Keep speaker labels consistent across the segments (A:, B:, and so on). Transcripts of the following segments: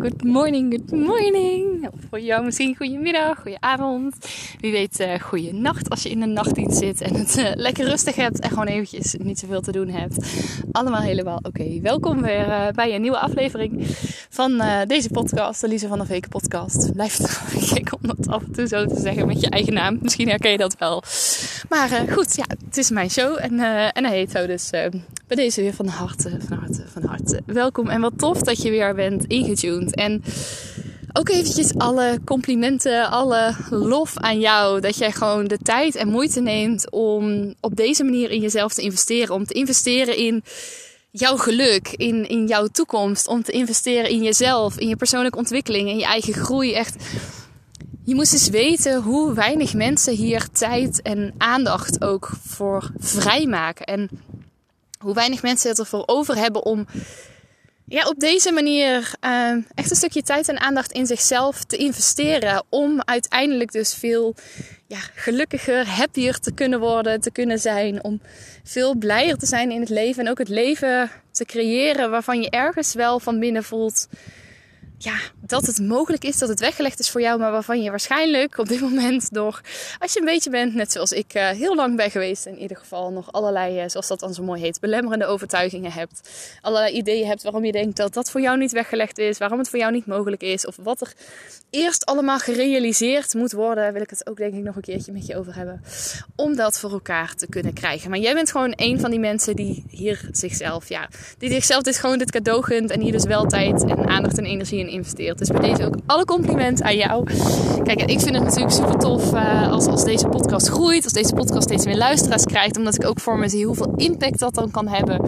A: Good morning, good morning. Voor jou misschien goedemiddag, goedenavond. Wie weet, uh, goede nacht als je in de nachtdienst zit en het uh, lekker rustig hebt en gewoon eventjes niet zoveel te doen hebt. Allemaal helemaal oké. Welkom weer uh, bij een nieuwe aflevering van deze podcast, de Lise van der Veken podcast. Blijft gek om dat af en toe zo te zeggen met je eigen naam. Misschien herken je dat wel. Maar goed, ja, het is mijn show en, en hij heet zo. Dus bij deze weer van harte, van harte, van harte. Welkom en wat tof dat je weer bent ingetuned. En ook eventjes alle complimenten, alle lof aan jou. Dat jij gewoon de tijd en moeite neemt om op deze manier in jezelf te investeren. Om te investeren in jouw geluk, in, in jouw toekomst. Om te investeren in jezelf, in je persoonlijke ontwikkeling, in je eigen groei. Echt. Je moest eens weten hoe weinig mensen hier tijd en aandacht ook voor vrijmaken. En hoe weinig mensen het ervoor over hebben om ja, op deze manier uh, echt een stukje tijd en aandacht in zichzelf te investeren. Om uiteindelijk dus veel ja, gelukkiger, happier te kunnen worden, te kunnen zijn. Om veel blijer te zijn in het leven. En ook het leven te creëren waarvan je ergens wel van binnen voelt ja, dat het mogelijk is dat het weggelegd is voor jou, maar waarvan je waarschijnlijk op dit moment door, als je een beetje bent, net zoals ik uh, heel lang ben geweest, in ieder geval nog allerlei, uh, zoals dat dan zo mooi heet, belemmerende overtuigingen hebt. Allerlei ideeën hebt waarom je denkt dat dat voor jou niet weggelegd is, waarom het voor jou niet mogelijk is, of wat er eerst allemaal gerealiseerd moet worden, wil ik het ook denk ik nog een keertje met je over hebben, om dat voor elkaar te kunnen krijgen. Maar jij bent gewoon een van die mensen die hier zichzelf, ja, die zichzelf dit gewoon dit cadeau gunt en hier dus wel tijd en aandacht en energie in investeert. Dus bij deze ook alle complimenten aan jou. Kijk, ik vind het natuurlijk super tof uh, als, als deze podcast groeit, als deze podcast steeds meer luisteraars krijgt, omdat ik ook voor me zie hoeveel impact dat dan kan hebben.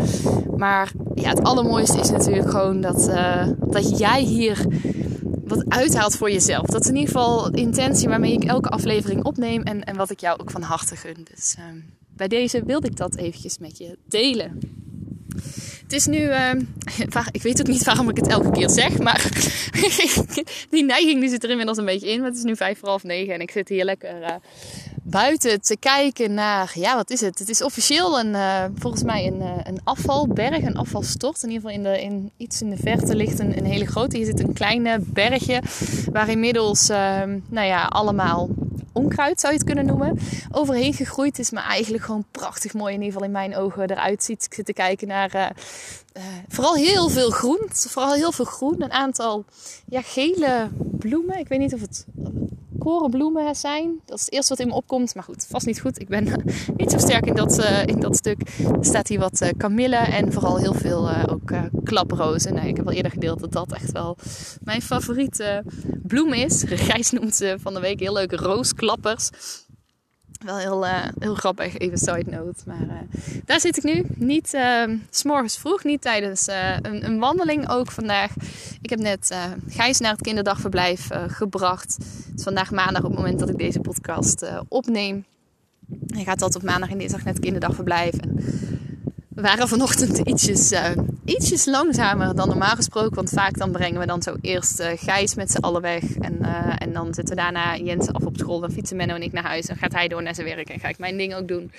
A: Maar ja, het allermooiste is natuurlijk gewoon dat, uh, dat jij hier wat uithaalt voor jezelf. Dat is in ieder geval de intentie waarmee ik elke aflevering opneem en, en wat ik jou ook van harte gun. Dus uh, bij deze wilde ik dat eventjes met je delen. Het is nu, uh, ik weet ook niet waarom ik het elke keer zeg, maar die neiging die zit er inmiddels een beetje in. Maar het is nu vijf voor half negen en ik zit hier lekker uh, buiten te kijken naar, ja wat is het? Het is officieel een, uh, volgens mij een, een afvalberg, een afvalstort. In ieder geval in de, in, iets in de verte ligt een, hele grote. Hier zit een kleine bergje waar inmiddels, ehm, nou ja, allemaal onkruid zou je het kunnen noemen, overheen gegroeid is. Maar eigenlijk gewoon prachtig mooi in ieder geval in mijn ogen eruit ziet. Ik zit te kijken naar uh, vooral heel veel groen. Vooral heel veel groen. Een aantal ja, gele bloemen. Ik weet niet of het korenbloemen zijn. Dat is het eerste wat in me opkomt. Maar goed, vast niet goed. Ik ben niet zo sterk in dat, uh, in dat stuk. Er staat hier wat uh, kamille en vooral heel veel uh, ook klaprozen. Ik heb al eerder gedeeld dat dat echt wel mijn favoriete bloem is. Gijs noemt ze van de week heel leuke roosklappers. Wel heel, uh, heel grappig, even side note. Maar uh, daar zit ik nu. Niet uh, s'morgens vroeg, niet tijdens een, een, wandeling ook vandaag. Ik heb net Gijs naar het kinderdagverblijf gebracht. Het is vandaag maandag op het moment dat ik deze podcast opneem. Hij gaat altijd op maandag en dinsdag naar het kinderdagverblijf. En we waren vanochtend ietsjes, ietsjes langzamer dan normaal gesproken. Want vaak dan brengen we dan zo eerst uh, Gijs met z'n allen weg. En, uh, en dan zitten we daarna Jens af op school. Dan fietsen Menno en ik naar huis. En gaat hij door naar zijn werk. En ga ik mijn ding ook doen.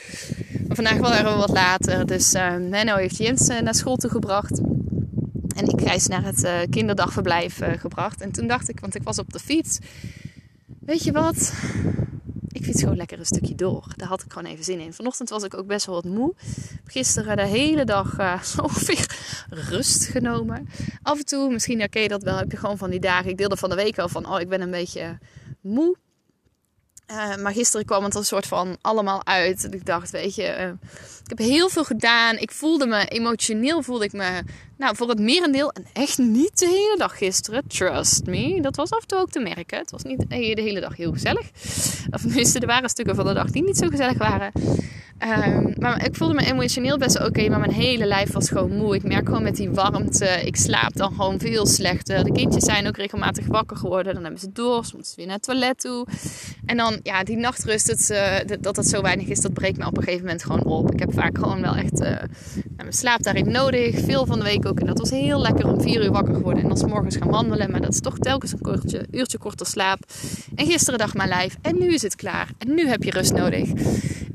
A: Maar vandaag waren we wat later. Dus Menno heeft Jens naar school toe gebracht. En ik reis naar het kinderdagverblijf gebracht. En toen dacht ik, want ik was op de fiets. Weet je wat? Ik fiets gewoon lekker een stukje door. Daar had ik gewoon even zin in. Vanochtend was ik ook best wel wat moe. Gisteren de hele dag uh, ongeveer rust genomen. Af en toe, misschien herken je dat wel, heb je gewoon van die dagen. Ik deelde van de week al van, oh ik ben een beetje moe. Uh, maar gisteren kwam het een soort van allemaal uit. En ik dacht, weet je, uh, ik heb heel veel gedaan. Ik voelde me, emotioneel voelde ik me, nou voor het merendeel, en echt niet de hele dag gisteren. Trust me. Dat was af en toe ook te merken. Het was niet de hele dag heel gezellig. Of tenminste, er waren stukken van de dag die niet zo gezellig waren. Um, maar ik voelde me emotioneel best oké, maar mijn hele lijf was gewoon moe. Ik merk gewoon met die warmte, ik slaap dan gewoon veel slechter. De kindjes zijn ook regelmatig wakker geworden. Dan hebben ze dorst, moeten ze weer naar het toilet toe. En dan, ja, die nachtrust, het, dat het zo weinig is, dat breekt me op een gegeven moment gewoon op. Ik heb vaak gewoon wel echt uh, mijn slaap daarin nodig. Veel van de week ook. En dat was heel lekker om vier uur wakker geworden en dan s morgens gaan wandelen. Maar dat is toch telkens een kortje, uurtje korter slaap. En gisteren dacht mijn lijf, en nu is het klaar. En nu heb je rust nodig.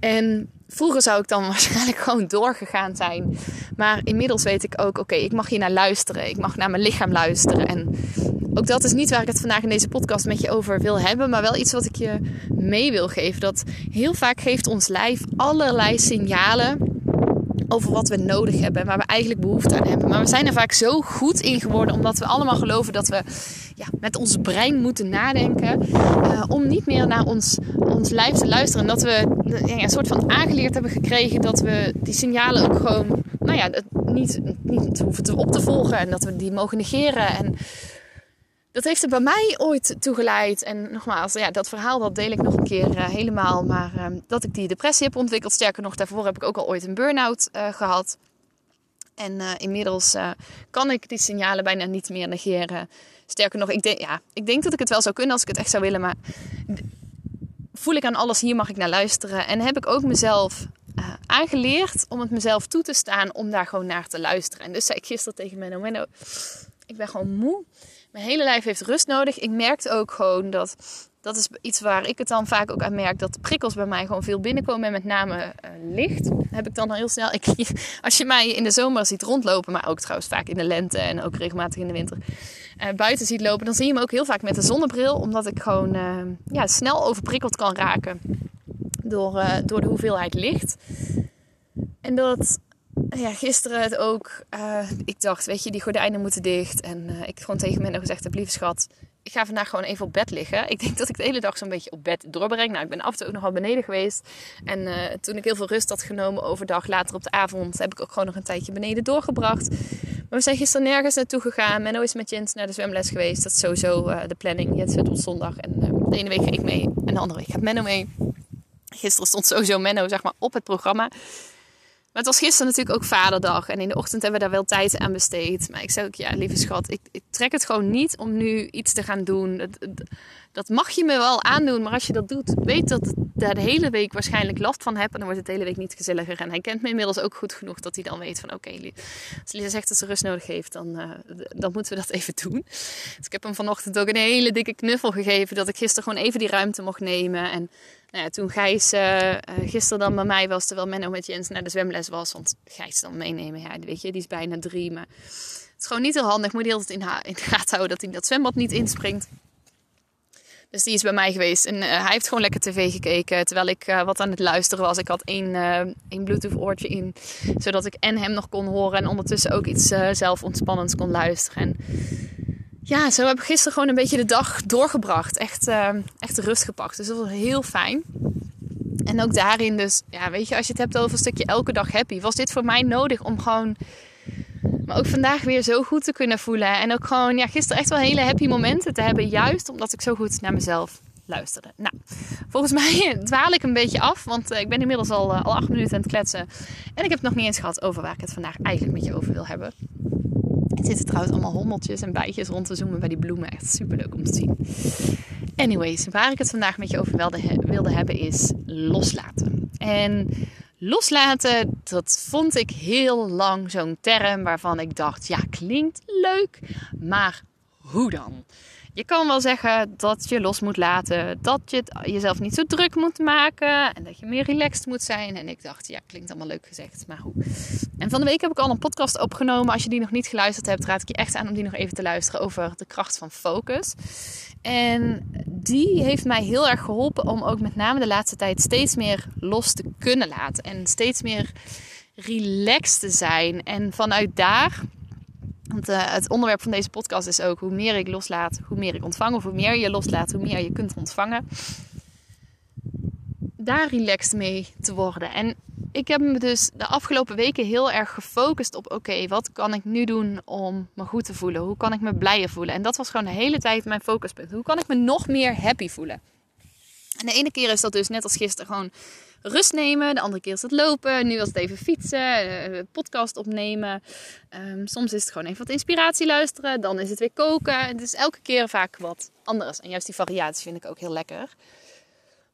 A: En vroeger zou ik dan waarschijnlijk gewoon doorgegaan zijn. Maar inmiddels weet ik ook, oké, ik mag hier naar luisteren. Ik mag naar mijn lichaam luisteren. En ook dat is niet waar ik het vandaag in deze podcast met je over wil hebben. Maar wel iets wat ik je mee wil geven. Dat heel vaak geeft ons lijf allerlei signalen over wat we nodig hebben en waar we eigenlijk behoefte aan hebben. Maar we zijn er vaak zo goed in geworden omdat we allemaal geloven dat we ja, met ons brein moeten nadenken. Uh, om niet meer naar ons, ons lijf te luisteren. En dat we ja, een soort van aangeleerd hebben gekregen dat we die signalen ook gewoon nou ja, niet, niet hoeven te op te volgen. En dat we die mogen negeren. En dat heeft er bij mij ooit toe geleid. En nogmaals, ja, dat verhaal dat deel ik nog een keer uh, helemaal. Maar uh, dat ik die depressie heb ontwikkeld. Sterker nog, daarvoor heb ik ook al ooit een burn-out uh, gehad. En inmiddels kan ik die signalen bijna niet meer negeren. Sterker nog, ik denk, ja, ik denk dat ik het wel zou kunnen als ik het echt zou willen. Maar voel ik aan alles, hier mag ik naar luisteren. En heb ik ook mezelf aangeleerd om het mezelf toe te staan om daar gewoon naar te luisteren. En dus zei ik gisteren tegen Menno, Menno, ik ben gewoon moe. Mijn hele lijf heeft rust nodig. Ik merkte ook gewoon dat, dat is iets waar ik het dan vaak ook aan merk, dat de prikkels bij mij gewoon veel binnenkomen. En met name uh, licht heb ik dan al heel snel. Ik, als je mij in de zomer ziet rondlopen, maar ook trouwens vaak in de lente en ook regelmatig in de winter. Uh, buiten ziet lopen, dan zie je me ook heel vaak met een zonnebril. Omdat ik gewoon uh, ja, snel overprikkeld kan raken door, door de hoeveelheid licht. En dat ja, gisteren het ook. Uh, ik dacht, weet je, die gordijnen moeten dicht. En uh, ik gewoon tegen Menno gezegd heb, lieve schat, ik ga vandaag gewoon even op bed liggen. Ik denk dat ik de hele dag zo'n beetje op bed doorbreng. Nou, ik ben af en toe ook nog wel beneden geweest. En uh, toen ik heel veel rust had genomen overdag, later op de avond, heb ik ook gewoon nog een tijdje beneden doorgebracht. Maar we zijn gisteren nergens naartoe gegaan. Menno is met Jens naar de zwemles geweest. Dat is sowieso de planning. Jens zit op zondag. En de ene week ga ik mee en de andere week gaat Menno mee. Gisteren stond sowieso Menno zeg maar, op het programma. Maar het was gisteren natuurlijk ook vaderdag. En in de ochtend hebben we daar wel tijd aan besteed. Maar ik zei ook, ja, lieve schat, ik, ik trek het gewoon niet om nu iets te gaan doen. Dat, mag je me wel aandoen. Maar als je dat doet, weet dat ik daar de hele week waarschijnlijk last van heb. En dan wordt het de hele week niet gezelliger. En hij kent me inmiddels ook goed genoeg dat hij dan weet van... Oké, als Lisa zegt dat ze rust nodig heeft, dan, uh, dan moeten we dat even doen. Dus ik heb hem vanochtend ook een hele dikke knuffel gegeven. Dat ik gisteren gewoon even die ruimte mocht nemen. En nou ja, toen Gijs uh, gisteren dan bij mij was, terwijl Menno met Jens naar de zwemles was. Want Gijs dan meenemen, ja, weet je, die is bijna drie. Maar het is gewoon niet heel handig. Moet heel in, in de gaten houden dat hij dat zwembad niet inspringt. Dus die is bij mij geweest. En uh, hij heeft gewoon lekker tv gekeken. Terwijl ik wat aan het luisteren was. Ik had één, één Bluetooth oortje in. Zodat ik en hem nog kon horen. En ondertussen ook iets zelf ontspannends kon luisteren. En ja, zo heb ik gisteren gewoon een beetje de dag doorgebracht. Echt, uh, echt rust gepakt. Dus dat was heel fijn. En ook daarin dus, ja, weet je, als je het hebt over een stukje elke dag happy, was dit voor mij nodig om gewoon, maar ook vandaag weer zo goed te kunnen voelen. En ook gewoon, ja, gisteren echt wel hele happy momenten te hebben, juist omdat ik zo goed naar mezelf luisterde. Nou, volgens mij dwaal ik een beetje af, want uh, ik ben inmiddels al, uh, al acht minuten aan het kletsen. En ik heb het nog niet eens gehad over waar ik het vandaag eigenlijk met je over wil hebben. Er zitten trouwens allemaal hommeltjes en bijtjes rond te zoomen bij die bloemen. Echt super leuk om te zien. Anyways, waar ik het vandaag met je over wilde, hebben is loslaten. En loslaten, dat vond ik heel lang zo'n term waarvan ik dacht, ja, klinkt leuk, maar hoe dan? Je kan wel zeggen dat je los moet laten, dat je jezelf niet zo druk moet maken en dat je meer relaxed moet zijn. En ik dacht, ja, klinkt allemaal leuk gezegd, maar hoe? En van de week heb ik al een podcast opgenomen. Als je die nog niet geluisterd hebt, raad ik je echt aan om die nog even te luisteren over de kracht van focus. En die heeft mij heel erg geholpen om ook met name de laatste tijd steeds meer los te kunnen laten en steeds meer relaxed te zijn. En vanuit daar want uh, het onderwerp van deze podcast is ook hoe meer ik loslaat, hoe meer ik ontvang. Of hoe meer je loslaat, hoe meer je kunt ontvangen. Daar relaxed mee te worden. En ik heb me dus de afgelopen weken heel erg gefocust op: oké, wat kan ik nu doen om me goed te voelen? Hoe kan ik me blijer voelen? En dat was gewoon de hele tijd mijn focuspunt. Hoe kan ik me nog meer happy voelen? En de ene keer is dat dus net als gisteren gewoon rust nemen. De andere keer is het lopen. Nu was het even fietsen, uh, podcast opnemen. Um, soms is het gewoon even wat inspiratie luisteren. Dan is het weer koken. Het is elke keer vaak wat anders. En juist die variatie vind ik ook heel lekker.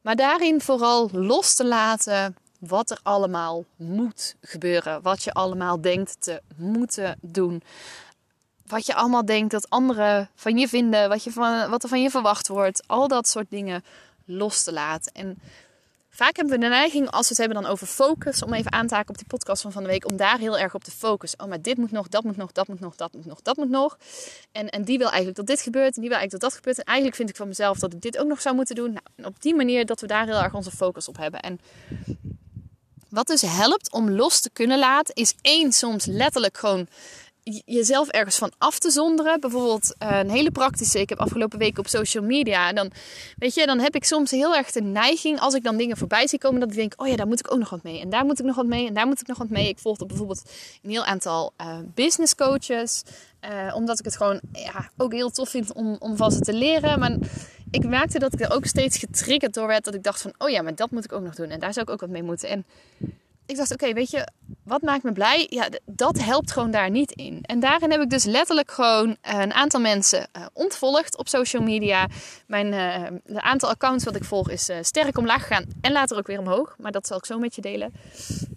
A: Maar daarin vooral los te laten wat er allemaal moet gebeuren. Wat je allemaal denkt te moeten doen. Wat je allemaal denkt dat anderen van je vinden. Wat, je van, wat er van je verwacht wordt. Al dat soort dingen los te laten. En Vaak hebben we de neiging, als we het hebben dan over focus, om even aan te haken op die podcast van van de week, om daar heel erg op te focussen. Oh, maar dit moet nog, dat moet nog, dat moet nog, dat moet nog, dat moet nog. En, en die wil eigenlijk dat dit gebeurt, en die wil eigenlijk dat dat gebeurt. En eigenlijk vind ik van mezelf dat ik dit ook nog zou moeten doen. Nou, op die manier dat we daar heel erg onze focus op hebben. En wat dus helpt om los te kunnen laten, is één, soms letterlijk gewoon jezelf ergens van af te zonderen. Bijvoorbeeld eh, een hele praktische. Ik heb afgelopen week op social media. En dan, weet je, dan heb ik soms heel erg de neiging. Als ik dan dingen voorbij zie komen. Dat ik denk, oh ja, daar moet ik ook nog wat mee. En daar moet ik nog wat mee. En daar moet ik nog wat mee. Ik volgde bijvoorbeeld een heel aantal uh, business coaches. Uh, omdat ik het gewoon ja, ook heel tof vind om, om van ze te leren. Maar ik merkte dat ik er ook steeds getriggerd door werd. Dat ik dacht van, oh ja, maar dat moet ik ook nog doen. En daar zou ik ook wat mee moeten. En ik dacht, oké, weet je, wat maakt me blij? Ja, dat helpt gewoon daar niet in. En daarin heb ik dus letterlijk gewoon eh, een aantal mensen uh, ontvolgd op social media. Mijn uh, aantal accounts wat ik volg is sterk omlaag gegaan en later ook weer omhoog. Maar dat zal ik zo met je delen.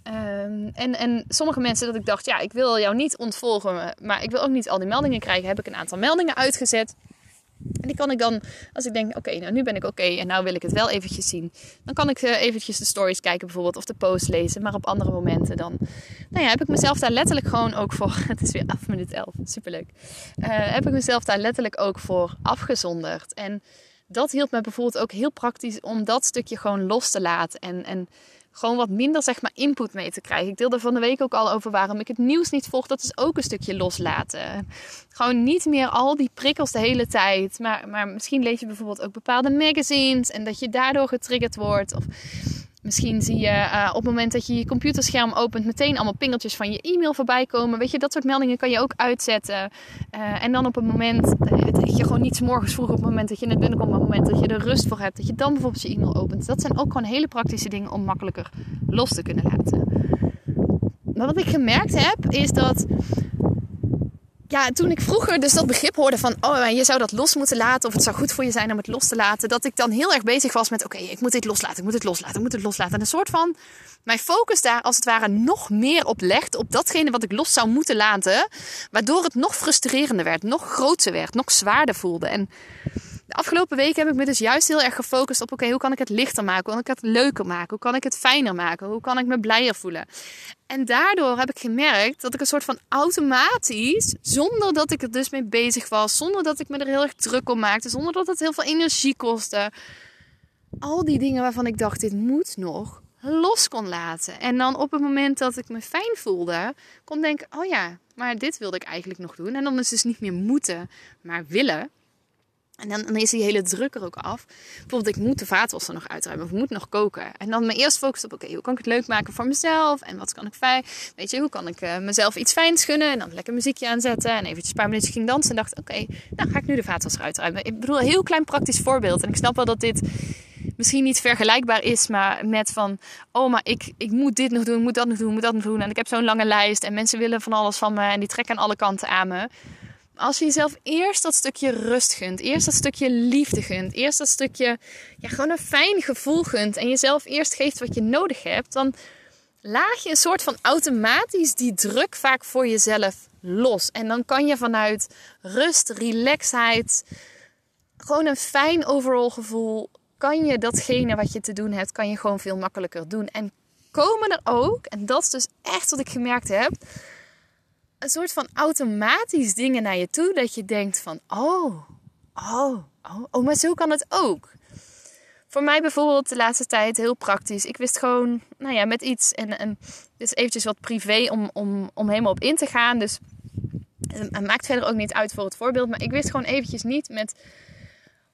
A: Um, en, en sommige mensen dat ik dacht, ja, ik wil jou niet ontvolgen, maar ik wil ook niet al die meldingen krijgen. Heb ik een aantal meldingen uitgezet. En die kan ik dan, als ik denk, oké, nou nu ben ik oké en nou wil ik het wel eventjes zien. Dan kan ik uh, eventjes de stories kijken bijvoorbeeld of de post lezen. Maar op andere momenten dan, nou ja, heb ik mezelf daar letterlijk gewoon ook voor, het is weer 8 minuten 11, superleuk. Uh, heb ik mezelf daar letterlijk ook voor afgezonderd. En dat hielp me bijvoorbeeld ook heel praktisch om dat stukje gewoon los te laten. En, en gewoon wat minder zeg maar input mee te krijgen. Ik deelde van de week ook al over waarom ik het nieuws niet volg. Dat is ook een stukje loslaten. Gewoon niet meer al die prikkels de hele tijd. Maar, maar misschien lees je bijvoorbeeld ook bepaalde magazines en dat je daardoor getriggerd wordt. Of Misschien zie je uh, op het moment dat je je computerscherm opent meteen allemaal pingeltjes van je e-mail voorbij komen. Weet je, dat soort meldingen kan je ook uitzetten. Uh, en dan op het moment dat je gewoon niet morgens vroeg op het moment dat je net binnenkomt, op het moment dat je er rust voor hebt, dat je dan bijvoorbeeld je e-mail opent. Dat zijn ook gewoon hele praktische dingen om makkelijker los te kunnen laten. Maar wat ik gemerkt heb, is dat ja, toen ik vroeger dus dat begrip hoorde van, oh, je zou dat los moeten laten, of het zou goed voor je zijn om het los te laten, dat ik dan heel erg bezig was met, oké, ik moet dit loslaten, ik moet het loslaten, ik moet het loslaten. En een soort van mijn focus daar als het ware nog meer op legt, op datgene wat ik los zou moeten laten, waardoor het nog frustrerender werd, nog groter werd, nog zwaarder voelde. En de afgelopen weken heb ik me dus juist heel erg gefocust op: oké, hoe kan ik het lichter maken? Hoe kan ik het leuker maken? Hoe kan ik het fijner maken? Hoe kan ik me blijer voelen? En daardoor heb ik gemerkt dat ik een soort van automatisch, zonder dat ik er dus mee bezig was, zonder dat ik me er heel erg druk om maakte, zonder dat het heel veel energie kostte, al die dingen waarvan ik dacht: dit moet nog, los kon laten. En dan op het moment dat ik me fijn voelde, kon denken: oh ja, maar dit wilde ik eigenlijk nog doen. En dan is het dus niet meer moeten, maar willen. En dan, dan, is die hele druk er ook af. Bijvoorbeeld, ik moet de vaatwasser nog uitruimen of ik moet nog koken. En dan me eerst focussen op, oké, hoe kan ik het leuk maken voor mezelf? En wat kan ik fijn? Weet je, hoe kan ik uh, mezelf iets fijns gunnen? En dan lekker muziekje aanzetten en eventjes een paar minuutjes ging dansen. En dacht, oké, nou ga ik nu de vaatwasser uitruimen. Ik bedoel, een heel klein praktisch voorbeeld. En ik snap wel dat dit misschien niet vergelijkbaar is, maar met van, oh, maar ik, ik moet dit nog doen, moet dat nog doen, moet dat nog doen. En ik heb zo'n lange lijst en mensen willen van alles van me en die trekken aan alle kanten aan me als je jezelf eerst dat stukje rust gunt, eerst dat stukje liefde gunt, eerst dat stukje ja, gewoon een fijn gevoel gunt en jezelf eerst geeft wat je nodig hebt, dan laat je een soort van automatisch die druk vaak voor jezelf los. En dan kan je vanuit rust, relaxheid, gewoon een fijn overal gevoel. Kan je datgene wat je te doen hebt, kan je gewoon veel makkelijker doen. En komen er ook, en dat is dus echt wat ik gemerkt heb, een soort van automatisch dingen naar je toe. Dat je denkt van, oh, oh, oh, oh, maar zo kan het ook. Voor mij bijvoorbeeld de laatste tijd heel praktisch. Ik wist gewoon, nou ja, met iets. En, en is eventjes wat privé om, om, om helemaal op in te gaan. Dus het maakt verder ook niet uit voor het voorbeeld. Maar ik wist gewoon eventjes niet met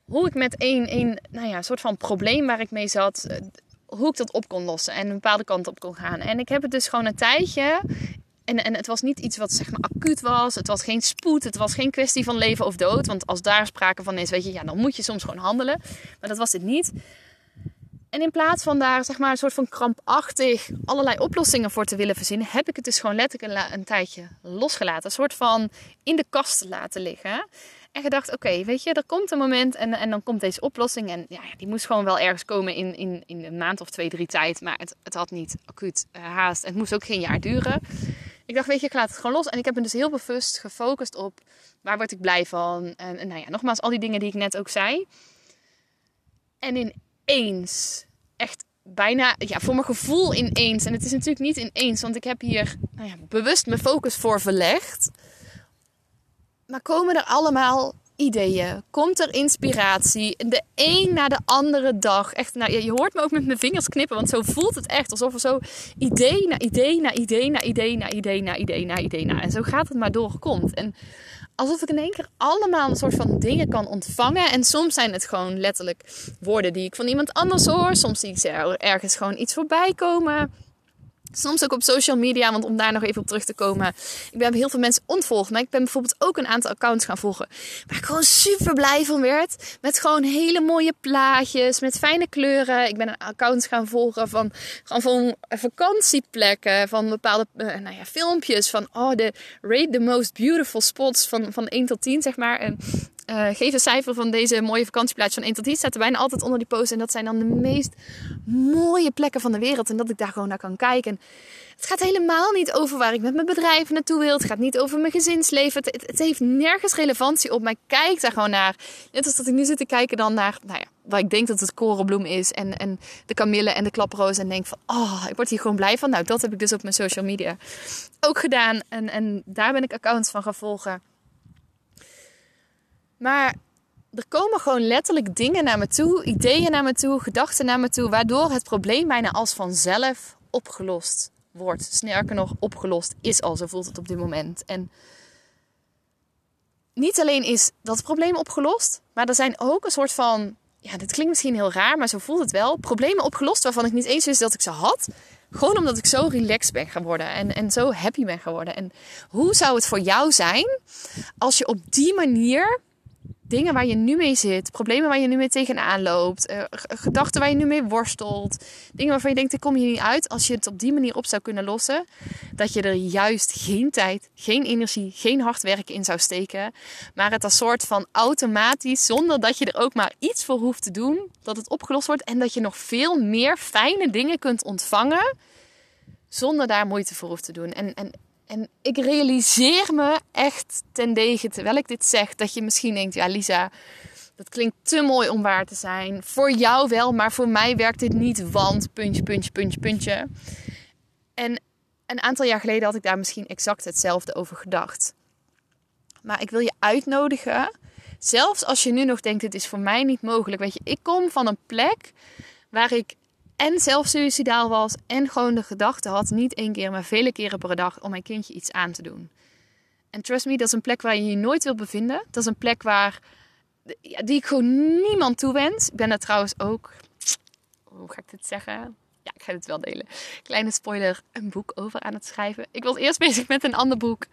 A: hoe ik met één, één nou ja, soort van probleem waar ik mee zat. Eh, hoe ik dat op kon lossen en een bepaalde kant op kon gaan. En ik heb het dus gewoon een tijdje en, en het was niet iets wat zeg maar acuut was. Het was geen spoed. Het was geen kwestie van leven of dood. Want als daar sprake van is, weet je, ja, dan moet je soms gewoon handelen. Maar dat was het niet. En in plaats van daar zeg maar een soort van krampachtig allerlei oplossingen voor te willen verzinnen, heb ik het dus gewoon letterlijk een, tijdje losgelaten. Een soort van in de kast laten liggen. En gedacht, oké, weet je, er komt een moment en, en dan komt deze oplossing. En ja, die moest gewoon wel ergens komen in, in, in een maand of twee, drie tijd. Maar het, het had niet acuut uh, haast. Het moest ook geen jaar duren. Ik dacht, weet je, ik laat het gewoon los. En ik heb me dus heel bewust gefocust op waar word ik blij van. En, nou ja, nogmaals, al die dingen die ik net ook zei. En ineens, echt bijna, ja, voor mijn gevoel ineens. En het is natuurlijk niet ineens, want ik heb hier nou ja, bewust mijn focus voor verlegd. Maar komen er allemaal ideeën? Komt er inspiratie? De een na de andere dag. Echt, nou, je hoort me ook met mijn vingers knippen, want zo voelt het echt. Alsof er zo idee na idee na idee na idee na idee na idee na idee. En zo gaat het maar doorkomt. En alsof ik in één keer allemaal een soort van dingen kan ontvangen. En soms zijn het gewoon letterlijk woorden die ik van iemand anders hoor. Soms zie ik ze ergens gewoon iets voorbij komen. Soms ook op social media, want om daar nog even op terug te komen. Ik ben heel veel mensen ontvolgd, maar ik ben bijvoorbeeld ook een aantal accounts gaan volgen. Waar ik gewoon super blij van werd. Met gewoon hele mooie plaatjes, met fijne kleuren. Ik ben een accounts gaan volgen van, gewoon van vakantieplekken, van bepaalde uh, nou ja, filmpjes. Van oh, de rate the most beautiful spots van, van 1 tot 10, zeg maar. En uh, geef een cijfer van deze mooie vakantieplaats van 1 tot 10. Staat er bijna altijd onder die post. En dat zijn dan de meest mooie plekken van de wereld. En dat ik daar gewoon naar kan kijken. het gaat helemaal niet over waar ik met mijn bedrijf naartoe wil. Het gaat niet over mijn gezinsleven. Het, het, heeft nergens relevantie op. Maar ik kijk daar gewoon naar. Net als dat ik nu zit te kijken dan naar, nou ja, waar ik denk dat het korenbloem is. En, en de kamille en de klaproos. En denk van, oh, ik word hier gewoon blij van. Nou, dat heb ik dus op mijn social media ook gedaan. En, en daar ben ik accounts van gaan volgen. Maar er komen gewoon letterlijk dingen naar me toe, ideeën naar me toe, gedachten naar me toe, waardoor het probleem bijna als vanzelf opgelost wordt. Sterker nog, opgelost is al, zo voelt het op dit moment. En niet alleen is dat probleem opgelost, maar er zijn ook een soort van, ja, dit klinkt misschien heel raar, maar zo voelt het wel, problemen opgelost waarvan ik niet eens wist dat ik ze had. Gewoon omdat ik zo relaxed ben geworden en, en zo happy ben geworden. En hoe zou het voor jou zijn als je op die manier dingen waar je nu mee zit, problemen waar je nu mee tegenaan loopt, uh, gedachten waar je nu mee worstelt, dingen waarvan je denkt, ik kom hier niet uit. Als je het op die manier op zou kunnen lossen, dat je er juist geen tijd, geen energie, geen hard werk in zou steken, maar het als soort van automatisch, zonder dat je er ook maar iets voor hoeft te doen, dat het opgelost wordt en dat je nog veel meer fijne dingen kunt ontvangen zonder daar moeite voor hoeft te doen. En, en en ik realiseer me echt ten degen, terwijl ik dit zeg, dat je misschien denkt: ja, Lisa, dat klinkt te mooi om waar te zijn. Voor jou wel, maar voor mij werkt dit niet, want puntje, puntje, puntje, puntje. En een aantal jaar geleden had ik daar misschien exact hetzelfde over gedacht. Maar ik wil je uitnodigen, zelfs als je nu nog denkt: dit is voor mij niet mogelijk. Weet je, ik kom van een plek waar ik en zelf suicidaal was en gewoon de gedachte had, niet één keer, maar vele keren per dag, om mijn kindje iets aan te doen. En trust me, dat is een plek waar je je nooit wil bevinden. Dat is een plek waar, ja, die ik gewoon niemand toewens. Ik ben er trouwens ook, hoe ga ik dit zeggen? Ja, ik ga het wel delen. Kleine spoiler, een boek over aan het schrijven. Ik was eerst bezig met een ander boek.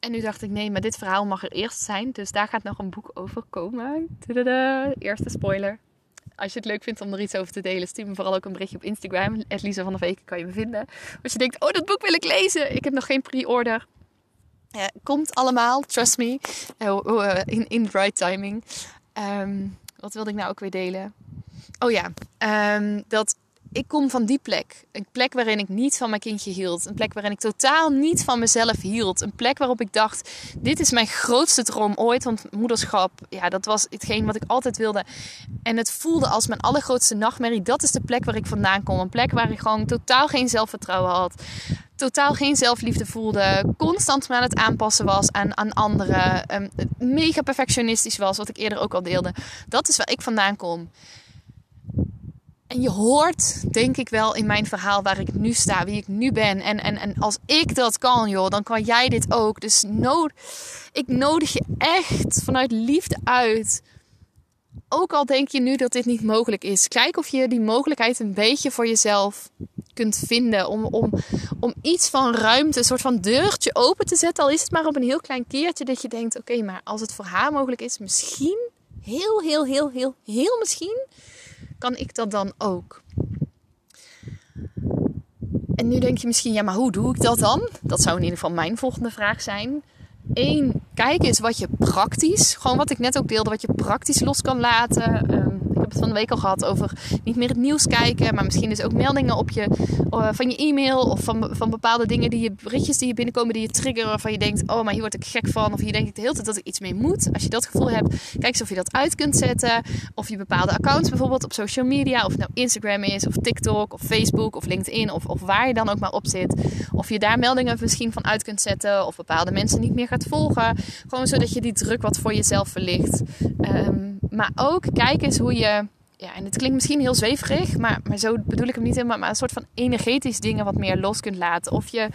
A: En nu dacht ik, nee, maar dit verhaal mag er eerst zijn. Dus daar gaat nog een boek over komen. Tadaa, eerste spoiler. Als je het leuk vindt om er iets over te delen, stuur me vooral ook een berichtje op Instagram. Lisa van der Veken kan je me vinden. Als je denkt, oh dat boek wil ik lezen. Ik heb nog geen pre-order. komt allemaal, trust me. Uh, in, in the right timing. Um, wat wilde ik nou ook weer delen? Oh ja, um, dat ik kom van die plek. Een plek waarin ik niet van mijn kindje hield. Een plek waarin ik totaal niet van mezelf hield. Een plek waarop ik dacht: dit is mijn grootste droom ooit. Want moederschap, ja, dat was hetgeen wat ik altijd wilde. En het voelde als mijn allergrootste nachtmerrie. Dat is de plek waar ik vandaan kom. Een plek waar ik gewoon totaal geen zelfvertrouwen had. Totaal geen zelfliefde voelde. Constant me aan het aanpassen was aan, aan anderen. Um, mega perfectionistisch was, wat ik eerder ook al deelde. Dat is waar ik vandaan kom. En je hoort, denk ik wel, in mijn verhaal waar ik nu sta, wie ik nu ben. En, en, en als ik dat kan, joh, dan kan jij dit ook. Dus ik nodig je echt vanuit liefde uit. Ook al denk je nu dat dit niet mogelijk is, kijk of je die mogelijkheid een beetje voor jezelf kunt vinden. Om, om, om iets van ruimte, een soort van deurtje open te zetten. Al is het maar op een heel klein keertje dat je denkt: oké, maar als het voor haar mogelijk is, misschien, heel, heel, heel, heel, heel misschien kan ik dat dan ook? En nu denk je misschien, ja, maar hoe doe ik dat dan? Dat zou in ieder geval mijn volgende vraag zijn. Eén, kijk eens wat je praktisch, gewoon wat ik net ook deelde, wat je praktisch los kan laten. Um, heb het van de week al gehad over niet meer het nieuws kijken. Maar misschien dus ook meldingen op je, uh, van je e-mail. Of van, van bepaalde dingen, die je, berichtjes die je binnenkomen, die je triggeren. Waarvan je denkt, oh, maar hier word ik gek van. Of hier denk ik de hele tijd dat ik iets mee moet. Als je dat gevoel hebt, kijk eens of je dat uit kunt zetten. Of je bepaalde accounts bijvoorbeeld op social media. Of het nou Instagram is, of TikTok, of Facebook, of LinkedIn. Of, of waar je dan ook maar op zit. Of je daar meldingen misschien van uit kunt zetten. Of bepaalde mensen niet meer gaat volgen. Gewoon zodat je die druk wat voor jezelf verlicht. Um, maar ook kijk eens hoe je. Ja, en het klinkt misschien heel zweverig, maar, maar zo bedoel ik hem niet helemaal. Maar een soort van energetisch dingen wat meer los kunt laten. Of je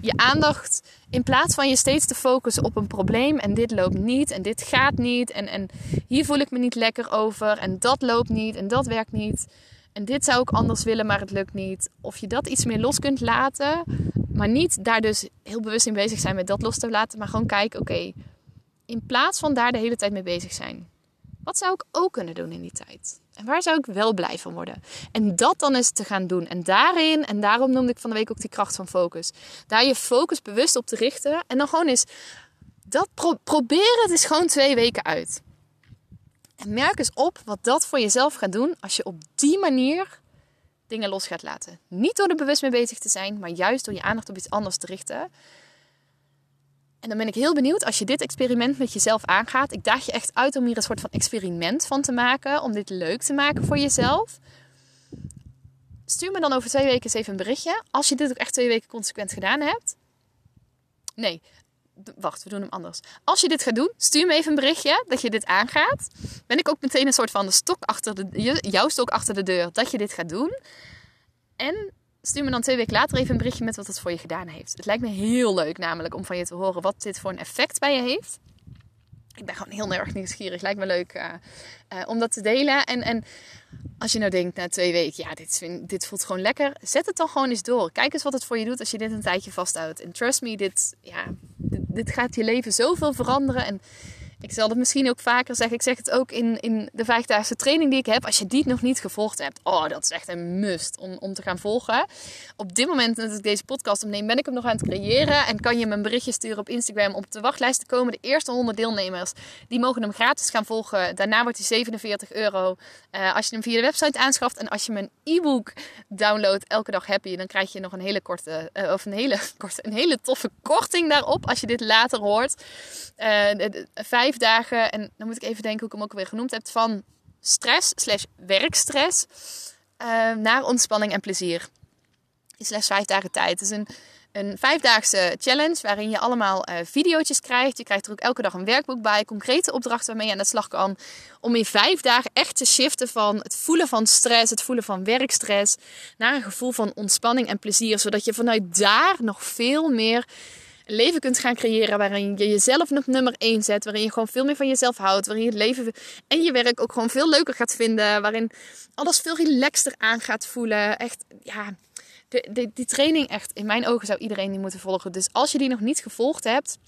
A: je aandacht, in plaats van je steeds te focussen op een probleem. En dit loopt niet, en dit gaat niet. En, en hier voel ik me niet lekker over. En dat loopt niet, en dat werkt niet. En dit zou ik anders willen, maar het lukt niet. Of je dat iets meer los kunt laten. Maar niet daar dus heel bewust in bezig zijn met dat los te laten. Maar gewoon kijken, oké. in plaats van daar de hele tijd mee bezig zijn wat zou ik ook kunnen doen in die tijd? En waar zou ik wel blij van worden? En dat dan eens te gaan doen. En daarin, en daarom noemde ik van de week ook die kracht van focus. Daar je focus bewust op te richten. En dan gewoon eens, dat pro probeer het eens gewoon twee weken uit. En merk eens op wat dat voor jezelf gaat doen als je op die manier dingen los gaat laten. Niet door er bewust mee bezig te zijn, maar juist door je aandacht op iets anders te richten. En dan ben ik heel benieuwd als je dit experiment met jezelf aangaat. Ik daag je echt uit om hier een soort van experiment van te maken. Om dit leuk te maken voor jezelf. Stuur me dan over twee weken eens even een berichtje. Als je dit ook echt twee weken consequent gedaan hebt. Nee, wacht, we doen hem anders. Als je dit gaat doen, stuur me even een berichtje dat je dit aangaat. Ben ik ook meteen een soort van de stok achter de, jouw stok achter de deur dat je dit gaat doen. En stuur me dan twee weken later even een berichtje met wat het voor je gedaan heeft. Het lijkt me heel leuk namelijk om van je te horen wat dit voor een effect bij je heeft. Ik ben gewoon heel erg nieuwsgierig. Lijkt me leuk uh, uh, om dat te delen. En, en als je nou denkt na twee weken, ja, dit, dit voelt gewoon lekker. Zet het dan gewoon eens door. Kijk eens wat het voor je doet als je dit een tijdje vasthoudt. En trust me, dit, ja, dit gaat je leven zoveel veranderen. En ik zal het misschien ook vaker zeggen. Ik zeg het ook in, in de vijfdaagse training die ik heb. Als je die nog niet gevolgd hebt, oh, dat is echt een must om, om te gaan volgen. Op dit moment dat ik deze podcast opneem, ben ik hem nog aan het creëren. En kan je me een berichtje sturen op Instagram om op de wachtlijst te komen. De eerste 100 deelnemers, die mogen hem gratis gaan volgen. Daarna wordt hij 47 euro eh, als je hem via de website aanschaft. En als je mijn e-book downloadt, elke dag heb je dan krijg je nog een hele korte, eh, of een hele korte, een hele toffe korting daarop. Als je dit later hoort. Uh, vijfdagen, en dan moet ik even denken hoe ik hem ook weer genoemd heb, van stress slash werkstress ehm, naar ontspanning en plezier. In slechts vijf dagen tijd. Het is een, een vijfdaagse challenge waarin je allemaal eh, video's krijgt. Je krijgt er ook elke dag een werkboek bij, concrete opdrachten waarmee je aan de slag kan. Om in vijf dagen echt te shiften van het voelen van stress, het voelen van werkstress, naar een gevoel van ontspanning en plezier. Zodat je vanuit daar nog veel meer leven kunt gaan creëren waarin je jezelf op nummer 1 zet. Waarin je gewoon veel meer van jezelf houdt. Waarin je het leven en je werk ook gewoon veel leuker gaat vinden. Waarin alles veel relaxter aan gaat voelen. Echt, ja, de, die training echt, in mijn ogen zou iedereen die moeten volgen. Dus als je die nog niet gevolgd hebt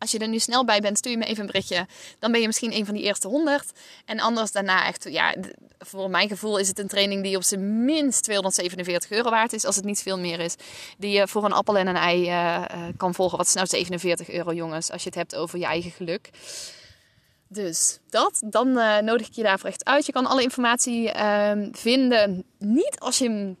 A: als je er nu snel bij bent, stuur je me even een berichtje. Dan ben je misschien een van die eerste honderd. En anders daarna echt, ja, voor mijn gevoel is het een training die op zijn minst 247 euro waard is. Als het niet veel meer is. Die je voor een appel en een ei uh, kan volgen. Wat is nou 47 euro, jongens? Als je het hebt over je eigen geluk. Dus dat, dan uh, nodig ik je daarvoor echt uit. Je kan alle informatie uh, vinden. Niet als je hem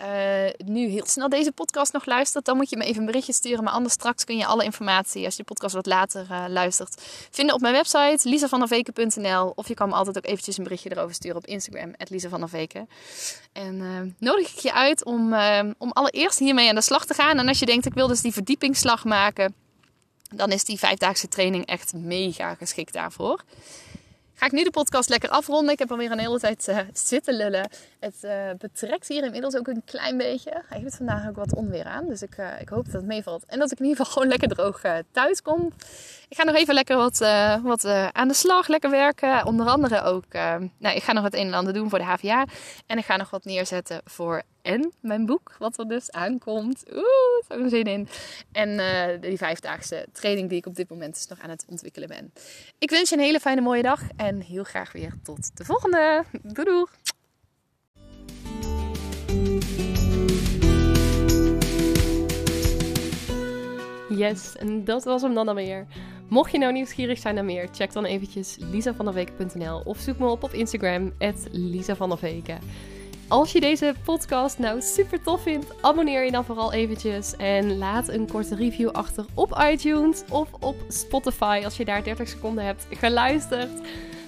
A: uh, nu heel snel deze podcast nog luistert, dan moet je me even een berichtje sturen. Maar anders straks kun je alle informatie, als je de podcast wat later uh, luistert, vinden op mijn website lisavanderveken.nl. Of je kan me altijd ook eventjes een berichtje erover sturen op Instagram, lisavanderveken. En uh, nodig ik je uit om, om allereerst hiermee aan de slag te gaan. En als je denkt, ik wil dus die verdiepingsslag maken, dan is die vijfdaagse training echt mega geschikt daarvoor ga ik nu de podcast lekker afronden. Ik heb alweer een hele tijd uh, zitten lullen. Het uh, betrekt hier inmiddels ook een klein beetje. Hij heeft vandaag ook wat onweer aan. Dus ik, uh, ik hoop dat het meevalt. En dat ik in ieder geval gewoon lekker droog thuis kom. Ik ga nog even lekker wat, wat aan de slag. Lekker werken. Onder andere ook... nou, ik ga nog het een en ander doen voor de HVA. En ik ga nog wat neerzetten voor en mijn boek, wat er dus aankomt. Oeh, zo'n zin in. En uh, die vijfdaagse training die ik op dit moment dus nog aan het ontwikkelen ben. Ik wens je een hele fijne mooie dag en heel graag weer tot de volgende. Doei doei!
B: Yes, en dat was hem dan alweer. Mocht je nou nieuwsgierig zijn naar meer, check dan eventjes lisavanderweken.nl of zoek me op op Instagram, Veken. Als je deze podcast nou super tof vindt, abonneer je dan vooral eventjes en laat een korte review achter op iTunes of op Spotify. Als je daar 30 seconden hebt geluisterd,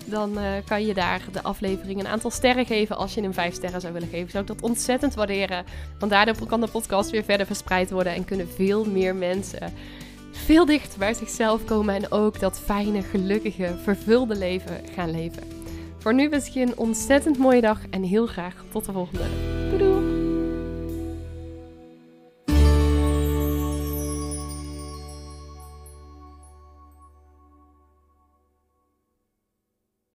B: dan uh, kan je daar de aflevering een aantal sterren geven. Als je hem 5 sterren zou willen geven, zou ik dat ontzettend waarderen. Want daardoor kan de podcast weer verder verspreid worden en kunnen veel meer mensen veel dichter bij zichzelf komen en ook dat fijne, gelukkige, vervulde leven gaan leven. Voor nu wens ik je een ontzettend mooie dag en heel graag tot de volgende. Doei doei!